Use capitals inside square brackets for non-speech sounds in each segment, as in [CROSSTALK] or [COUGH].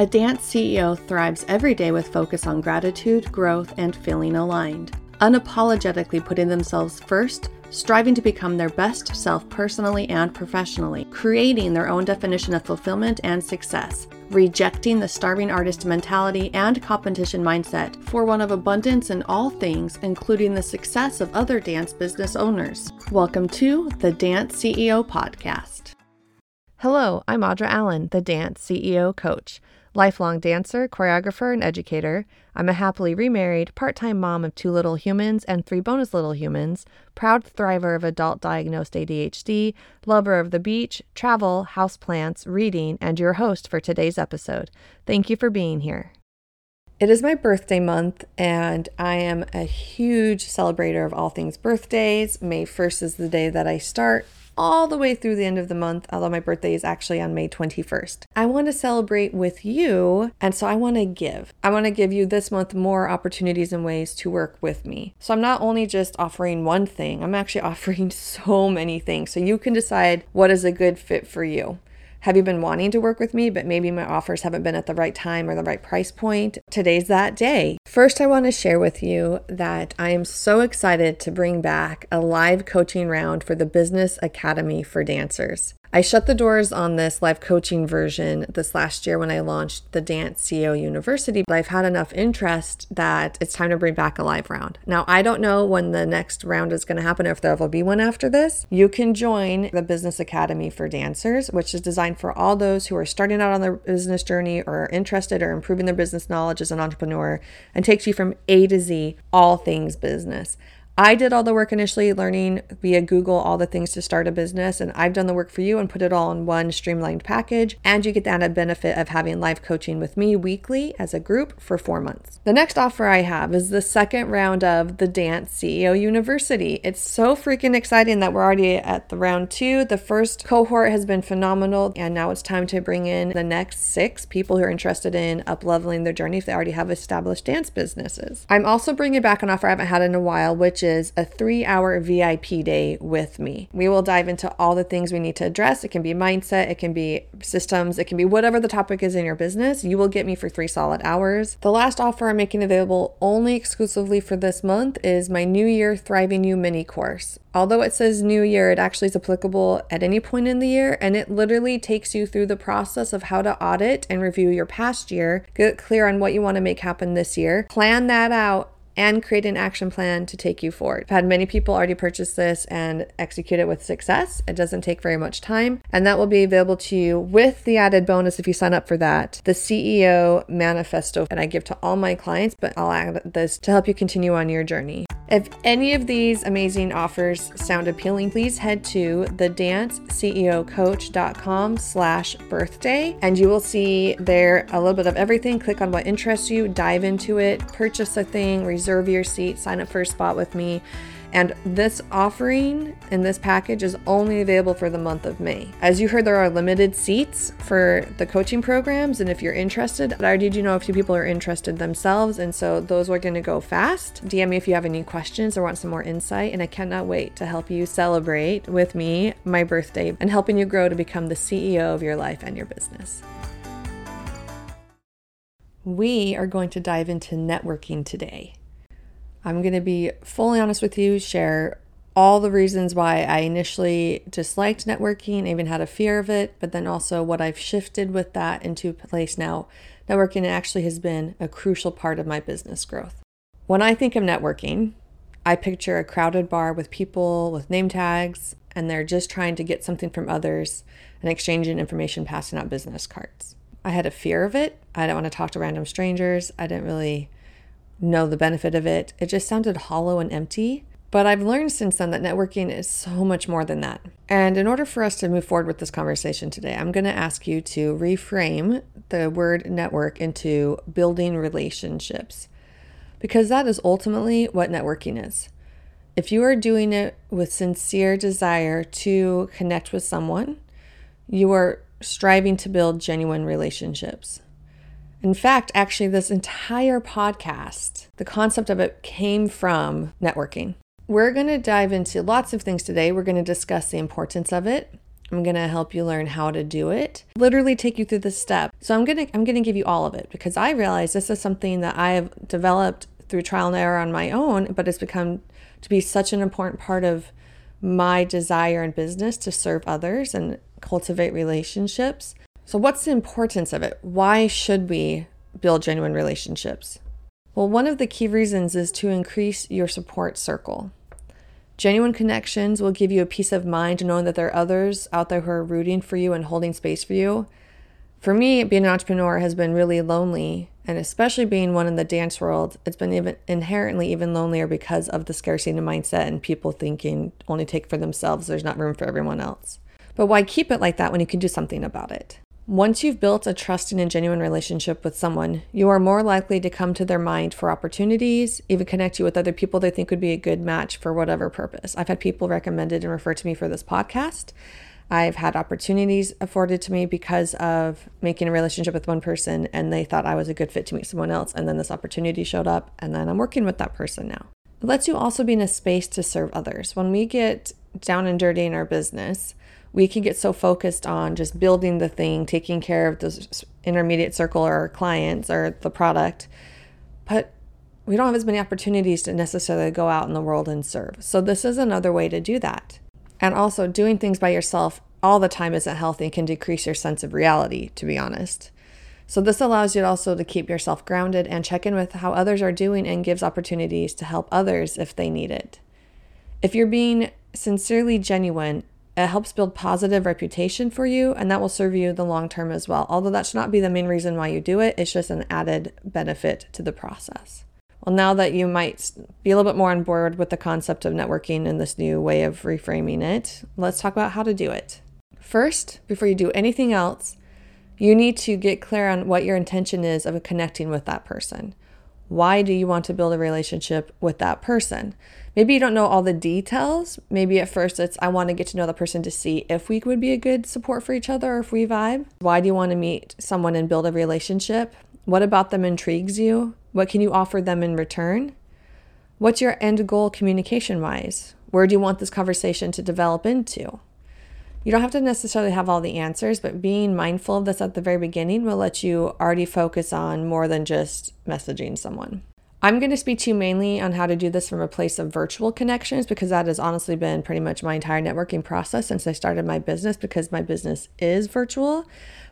A dance CEO thrives every day with focus on gratitude, growth, and feeling aligned, unapologetically putting themselves first, striving to become their best self personally and professionally, creating their own definition of fulfillment and success, rejecting the starving artist mentality and competition mindset for one of abundance in all things, including the success of other dance business owners. Welcome to the Dance CEO Podcast. Hello, I'm Audra Allen, the Dance CEO Coach lifelong dancer, choreographer, and educator. I'm a happily remarried, part time mom of two little humans and three bonus little humans, proud thriver of adult diagnosed ADHD, lover of the beach, travel, houseplants, reading, and your host for today's episode. Thank you for being here. It is my birthday month, and I am a huge celebrator of all things birthdays. May 1st is the day that I start all the way through the end of the month, although my birthday is actually on May 21st. I want to celebrate with you, and so I want to give. I want to give you this month more opportunities and ways to work with me. So I'm not only just offering one thing, I'm actually [LAUGHS] offering so many things. So you can decide what is a good fit for you. Have you been wanting to work with me, but maybe my offers haven't been at the right time or the right price point? Today's that day. First, I want to share with you that I am so excited to bring back a live coaching round for the Business Academy for Dancers. I shut the doors on this live coaching version this last year when I launched the Dance CEO University, but I've had enough interest that it's time to bring back a live round. Now, I don't know when the next round is going to happen or if there will be one after this. You can join the Business Academy for Dancers, which is designed for all those who are starting out on their business journey or are interested or improving their business knowledge as an entrepreneur and takes you from A to Z, all things business. I did all the work initially, learning via Google all the things to start a business, and I've done the work for you and put it all in one streamlined package. And you get the added benefit of having live coaching with me weekly as a group for four months. The next offer I have is the second round of the Dance CEO University. It's so freaking exciting that we're already at the round two. The first cohort has been phenomenal, and now it's time to bring in the next six people who are interested in up leveling their journey if they already have established dance businesses. I'm also bringing back an offer I haven't had in a while, which is is a three hour VIP day with me. We will dive into all the things we need to address. It can be mindset, it can be systems, it can be whatever the topic is in your business. You will get me for three solid hours. The last offer I'm making available only exclusively for this month is my New Year Thriving You mini course. Although it says new year, it actually is applicable at any point in the year, and it literally takes you through the process of how to audit and review your past year, get clear on what you want to make happen this year, plan that out, and create an action plan to take you forward. I've had many people already purchase this and execute it with success. It doesn't take very much time, and that will be available to you with the added bonus if you sign up for that the CEO manifesto. And I give to all my clients, but I'll add this to help you continue on your journey. If any of these amazing offers sound appealing, please head to thedanceceocoach.com slash birthday and you will see there a little bit of everything. Click on what interests you, dive into it, purchase a thing, reserve your seat, sign up for a spot with me. And this offering in this package is only available for the month of May. As you heard, there are limited seats for the coaching programs. And if you're interested, I already do know a few people are interested themselves. And so those are going to go fast. DM me if you have any questions or want some more insight. And I cannot wait to help you celebrate with me my birthday and helping you grow to become the CEO of your life and your business. We are going to dive into networking today. I'm going to be fully honest with you, share all the reasons why I initially disliked networking, even had a fear of it, but then also what I've shifted with that into place now. Networking actually has been a crucial part of my business growth. When I think of networking, I picture a crowded bar with people with name tags, and they're just trying to get something from others and exchanging information, passing out business cards. I had a fear of it. I didn't want to talk to random strangers. I didn't really know the benefit of it. It just sounded hollow and empty. But I've learned since then that networking is so much more than that. And in order for us to move forward with this conversation today, I'm going to ask you to reframe the word network into building relationships, because that is ultimately what networking is. If you are doing it with sincere desire to connect with someone, you are striving to build genuine relationships. In fact, actually, this entire podcast, the concept of it came from networking. We're going to dive into lots of things today. We're going to discuss the importance of it, I'm going to help you learn how to do it. Literally take you through the step. So I'm going to I'm going to give you all of it because I realize this is something that I have developed through trial and error on my own, but it's become to be such an important part of my desire in business to serve others and cultivate relationships. So what's the importance of it? Why should we build genuine relationships? Well, one of the key reasons is to increase your support circle. Genuine connections will give you a peace of mind knowing that there are others out there who are rooting for you and holding space for you. For me, being an entrepreneur has been really lonely, and especially being one in the dance world, it's been even inherently even lonelier because of the scarcity mindset and people thinking only take for themselves, there's not room for everyone else. But why keep it like that when you can do something about it? Once you've built a trusting and genuine relationship with someone, you are more likely to come to their mind for opportunities, even connect you with other people they think would be a good match for whatever purpose. I've had people recommended and referred to me for this podcast. I've had opportunities afforded to me because of making a relationship with one person and they thought I was a good fit to meet someone else. And then this opportunity showed up, and then I'm working with that person now. It lets you also be in a space to serve others. When we get down and dirty in our business, we can get so focused on just building the thing, taking care of the intermediate circle or clients or the product, but we don't have as many opportunities to necessarily go out in the world and serve. So, this is another way to do that. And also, doing things by yourself all the time isn't healthy and can decrease your sense of reality, to be honest. So, this allows you also to keep yourself grounded and check in with how others are doing and gives opportunities to help others if they need it. If you're being sincerely genuine it helps build positive reputation for you, and that will serve you the long term as well. Although that should not be the main reason why you do it, it's just an added benefit to the process. Well, now that you might be a little bit more on board with the concept of networking and this new way of reframing it, let's talk about how to do it. First, before you do anything else, you need to get clear on what your intention is of connecting with that person. Why do you want to build a relationship with that person? Maybe you don't know all the details. Maybe at first it's, I want to get to know the person to see if we would be a good support for each other or if we vibe. Why do you want to meet someone and build a relationship? What about them intrigues you? What can you offer them in return? What's your end goal communication wise? Where do you want this conversation to develop into? You don't have to necessarily have all the answers, but being mindful of this at the very beginning will let you already focus on more than just messaging someone. I'm going to speak to you mainly on how to do this from a place of virtual connections because that has honestly been pretty much my entire networking process since I started my business because my business is virtual.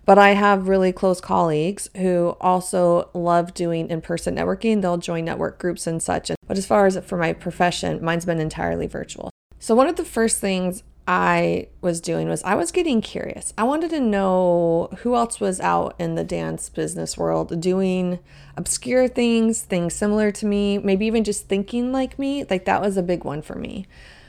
But I have really close colleagues who also love doing in person networking. They'll join network groups and such. But as far as for my profession, mine's been entirely virtual. So, one of the first things I was doing was I was getting curious. I wanted to know who else was out in the dance business world doing obscure things, things similar to me, maybe even just thinking like me. Like that was a big one for me.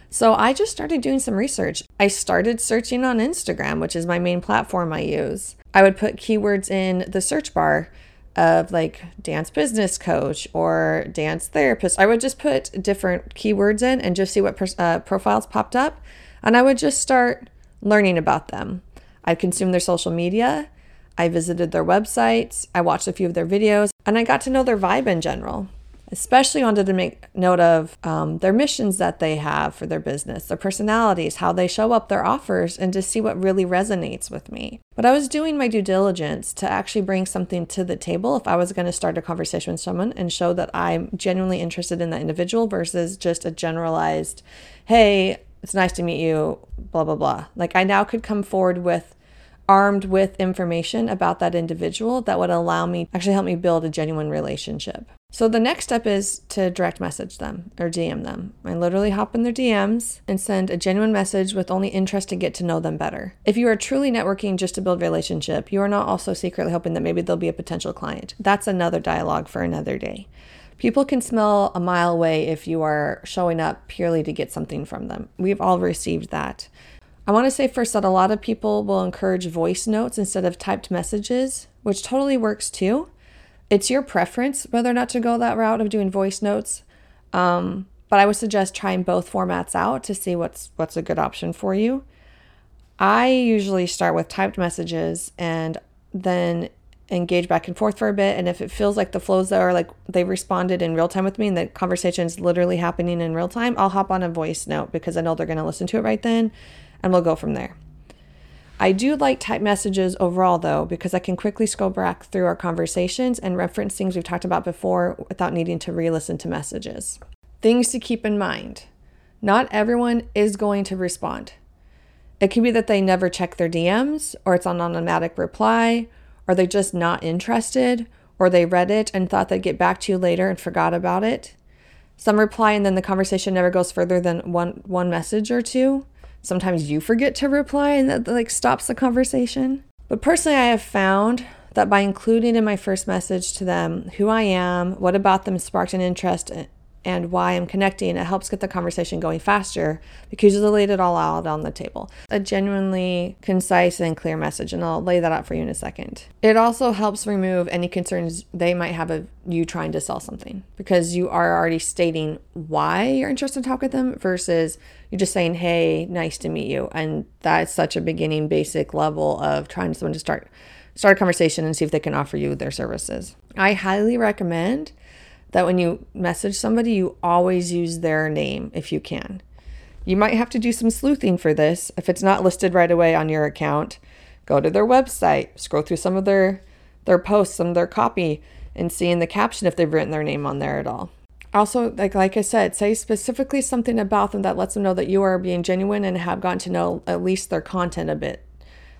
So I just started doing some research. I started searching on Instagram, which is my main platform I use. I would put keywords in the search bar of like dance business coach or dance therapist. I would just put different keywords in and just see what pers- uh, profiles popped up and I would just start learning about them. I consumed their social media, I visited their websites, I watched a few of their videos, and I got to know their vibe in general. Especially wanted to make note of um, their missions that they have for their business, their personalities, how they show up, their offers, and to see what really resonates with me. But I was doing my due diligence to actually bring something to the table if I was going to start a conversation with someone and show that I'm genuinely interested in that individual versus just a generalized, hey, it's nice to meet you, blah, blah, blah. Like I now could come forward with armed with information about that individual that would allow me actually help me build a genuine relationship. So the next step is to direct message them or DM them. I literally hop in their DMs and send a genuine message with only interest to get to know them better. If you are truly networking just to build relationship, you are not also secretly hoping that maybe they'll be a potential client. That's another dialogue for another day. People can smell a mile away if you are showing up purely to get something from them. We've all received that. I want to say first that a lot of people will encourage voice notes instead of typed messages, which totally works too. It's your preference whether or not to go that route of doing voice notes. Um, but I would suggest trying both formats out to see what's what's a good option for you. I usually start with typed messages and then engage back and forth for a bit. And if it feels like the flows that are like they responded in real time with me and the conversation is literally happening in real time, I'll hop on a voice note because I know they're going to listen to it right then and we'll go from there. I do like type messages overall, though, because I can quickly scroll back through our conversations and reference things we've talked about before without needing to re listen to messages. Things to keep in mind not everyone is going to respond. It could be that they never check their DMs, or it's on automatic reply, or they're just not interested, or they read it and thought they'd get back to you later and forgot about it. Some reply and then the conversation never goes further than one one message or two. Sometimes you forget to reply and that like stops the conversation. But personally I have found that by including in my first message to them who I am, what about them sparked an interest and why I'm connecting, it helps get the conversation going faster because you laid it all out on the table. A genuinely concise and clear message, and I'll lay that out for you in a second. It also helps remove any concerns they might have of you trying to sell something because you are already stating why you're interested in talk with them versus you're just saying, hey, nice to meet you. And that's such a beginning basic level of trying someone to start start a conversation and see if they can offer you their services. I highly recommend that when you message somebody, you always use their name if you can. You might have to do some sleuthing for this. If it's not listed right away on your account, go to their website, scroll through some of their their posts, some of their copy, and see in the caption if they've written their name on there at all. Also, like like I said, say specifically something about them that lets them know that you are being genuine and have gotten to know at least their content a bit.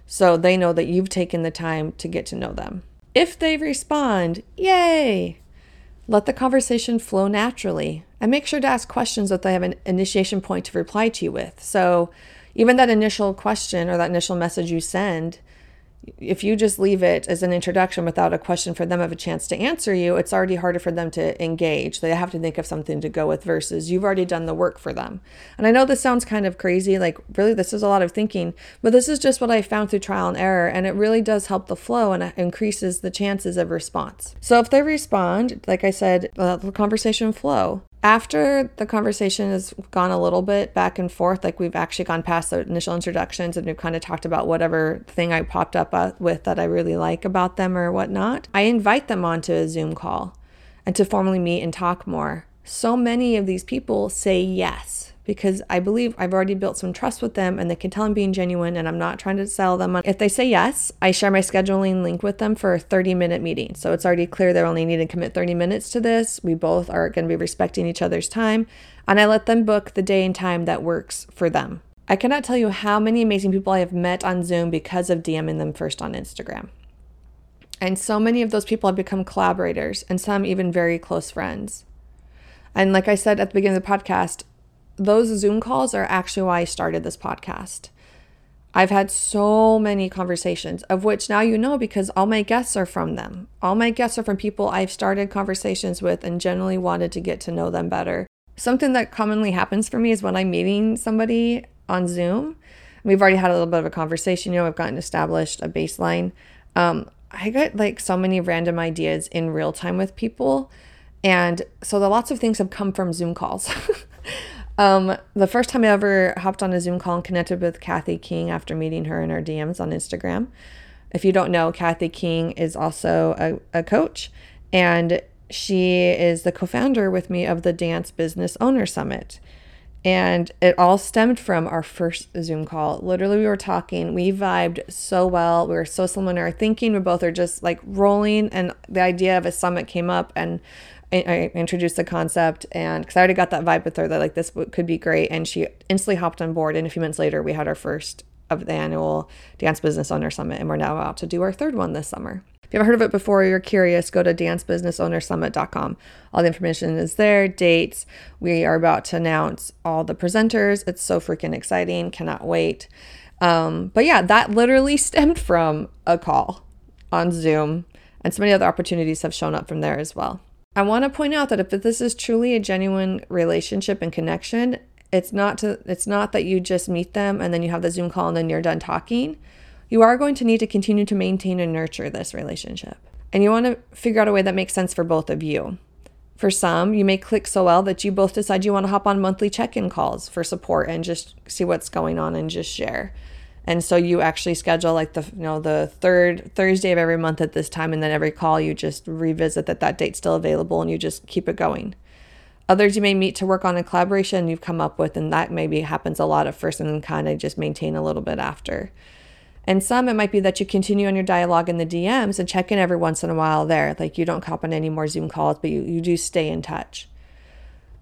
So they know that you've taken the time to get to know them. If they respond, yay! Let the conversation flow naturally and make sure to ask questions that they have an initiation point to reply to you with. So, even that initial question or that initial message you send, if you just leave it as an introduction without a question for them of a chance to answer you, it's already harder for them to engage. They have to think of something to go with versus you've already done the work for them. And I know this sounds kind of crazy, like really this is a lot of thinking, but this is just what I found through trial and error and it really does help the flow and increases the chances of response. So if they respond, like I said, uh, the conversation flow after the conversation has gone a little bit back and forth, like we've actually gone past the initial introductions and we've kind of talked about whatever thing I popped up uh, with that I really like about them or whatnot, I invite them onto a Zoom call and to formally meet and talk more. So many of these people say yes because I believe I've already built some trust with them and they can tell I'm being genuine and I'm not trying to sell them. If they say yes, I share my scheduling link with them for a 30 minute meeting. So it's already clear they're only need to commit 30 minutes to this. We both are going to be respecting each other's time and I let them book the day and time that works for them. I cannot tell you how many amazing people I have met on Zoom because of DMing them first on Instagram. And so many of those people have become collaborators and some even very close friends. And like I said at the beginning of the podcast, those Zoom calls are actually why I started this podcast. I've had so many conversations, of which now you know because all my guests are from them. All my guests are from people I've started conversations with and generally wanted to get to know them better. Something that commonly happens for me is when I'm meeting somebody on Zoom, we've already had a little bit of a conversation, you know, I've gotten established a baseline. Um, I get like so many random ideas in real time with people. And so the lots of things have come from Zoom calls. [LAUGHS] Um, the first time I ever hopped on a Zoom call and connected with Kathy King after meeting her in her DMs on Instagram. If you don't know, Kathy King is also a, a coach and she is the co founder with me of the Dance Business Owner Summit. And it all stemmed from our first Zoom call. Literally, we were talking, we vibed so well. We were so similar in our thinking. We both are just like rolling, and the idea of a summit came up. And I introduced the concept and because I already got that vibe with her that like this could be great. And she instantly hopped on board. And a few months later we had our first of the annual dance business owner summit and we're now about to do our third one this summer. If you haven't heard of it before or you're curious go to dancebusinessownersummit.com all the information is there dates. We are about to announce all the presenters. It's so freaking exciting. Cannot wait. Um, but yeah that literally [LAUGHS] stemmed from a call on zoom and so many other opportunities have shown up from there as well I want to point out that if this is truly a genuine relationship and connection, it's not to it's not that you just meet them and then you have the Zoom call and then you're done talking. You are going to need to continue to maintain and nurture this relationship. And you want to figure out a way that makes sense for both of you. For some, you may click so well that you both decide you want to hop on monthly check-in calls for support and just see what's going on and just share and so you actually schedule like the you know the third thursday of every month at this time and then every call you just revisit that that date's still available and you just keep it going others you may meet to work on a collaboration you've come up with and that maybe happens a lot at first and then kind of just maintain a little bit after And some, it might be that you continue on your dialogue in the DMs and check in every once in a while there. Like you don't cop on any more Zoom calls, but you, you do stay in touch.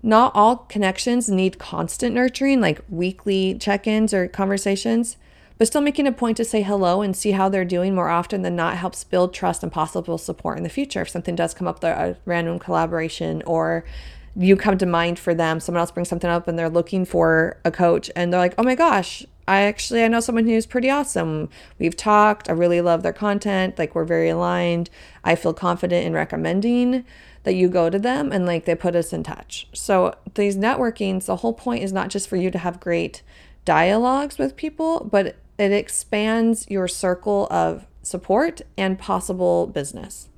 Not all connections need constant nurturing, like weekly check ins or conversations, but still making a point to say hello and see how they're doing more often than not helps build trust and possible support in the future. If something does come up, a uh, random collaboration or you come to mind for them, someone else brings something up and they're looking for a coach and they're like, oh my gosh, I actually I know someone who's pretty awesome. We've talked. I really love their content. Like we're very aligned. I feel confident in recommending that you go to them and like they put us in touch. So these networkings, the whole point is not just for you to have great dialogues with people, but it expands your circle of support and possible business.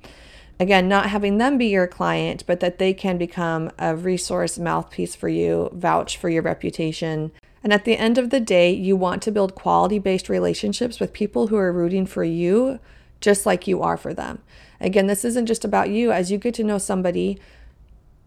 Again, not having them be your client, but that they can become a resource mouthpiece for you, vouch for your reputation, and at the end of the day, you want to build quality based relationships with people who are rooting for you just like you are for them. Again, this isn't just about you. As you get to know somebody,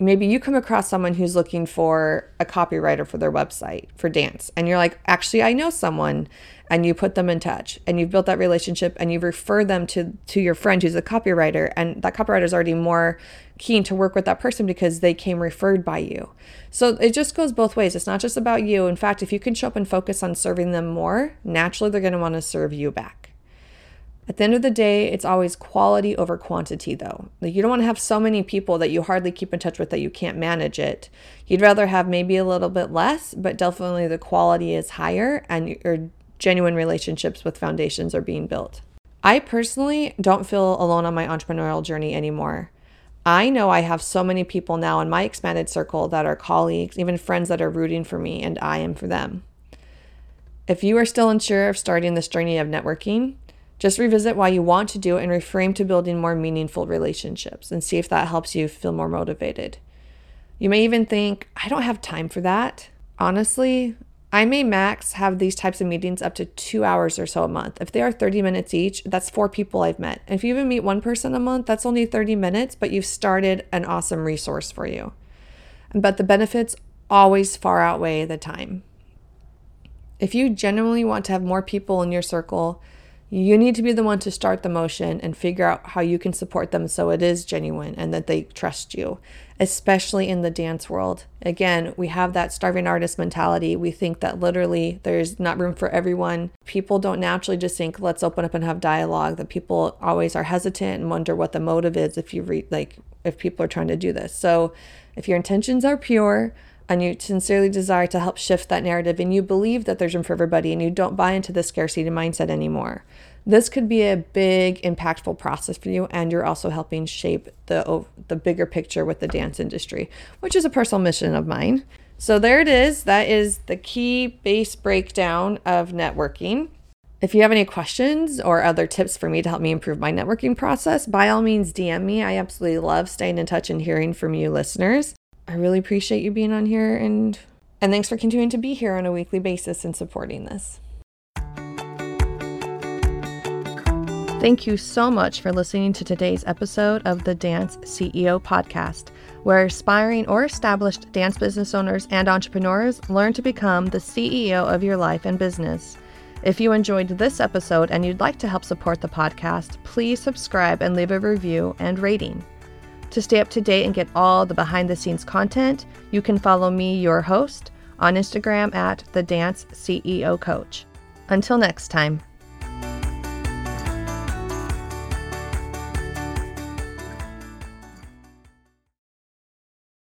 maybe you come across someone who's looking for a copywriter for their website for dance, and you're like, actually, I know someone, and you put them in touch, and you've built that relationship, and you refer them to to your friend who's a copywriter, and that copywriter is already more keen to work with that person because they came referred by you. So it just goes both ways. It's not just about you. In fact, if you can show up and focus on serving them more, naturally they're going to want to serve you back. At the end of the day, it's always quality over quantity, though. Like you don't want to have so many people that you hardly keep in touch with that you can't manage it. You'd rather have maybe a little bit less, but definitely the quality is higher and your genuine relationships with foundations are being built. I personally don't feel alone on my entrepreneurial journey anymore. I know I have so many people now in my expanded circle that are colleagues, even friends that are rooting for me, and I am for them. If you are still unsure of starting this journey of networking, just revisit why you want to do it and reframe to building more meaningful relationships and see if that helps you feel more motivated. You may even think, I don't have time for that. Honestly, I may max have these types of meetings up to two hours or so a month. If they are 30 minutes each, that's four people I've met. If you even meet one person a month, that's only 30 minutes, but you've started an awesome resource for you. But the benefits always far outweigh the time. If you genuinely want to have more people in your circle, you need to be the one to start the motion and figure out how you can support them so it is genuine and that they trust you especially in the dance world. Again, we have that starving artist mentality. We think that literally there's not room for everyone. People don't naturally just think, let's open up and have dialogue. That people always are hesitant and wonder what the motive is if you read, like, if people are trying to do this. So, if your intentions are pure, and you sincerely desire to help shift that narrative and you believe that there's room for everybody and you don't buy into the scarcity mindset anymore. This could be a big impactful process for you and you're also helping shape the the bigger picture with the dance industry which is a personal mission of mine. So there it is. That is the key base breakdown of networking. If you have any questions or other tips for me to help me improve my networking process by all means dm me. I absolutely love staying in touch and hearing from you listeners i really appreciate you being on here and and thanks for continuing to be here on a weekly basis and supporting this Thank you so much for listening to today's episode of the Dance CEO podcast, where aspiring or established dance business owners and entrepreneurs learn to become the CEO of your life and business. If you enjoyed this episode and you'd like to help support the podcast, please subscribe and leave a review and rating. To stay up to date and get all the behind the scenes content, you can follow me, your host, on Instagram at the Dance CEO Coach. Until next time.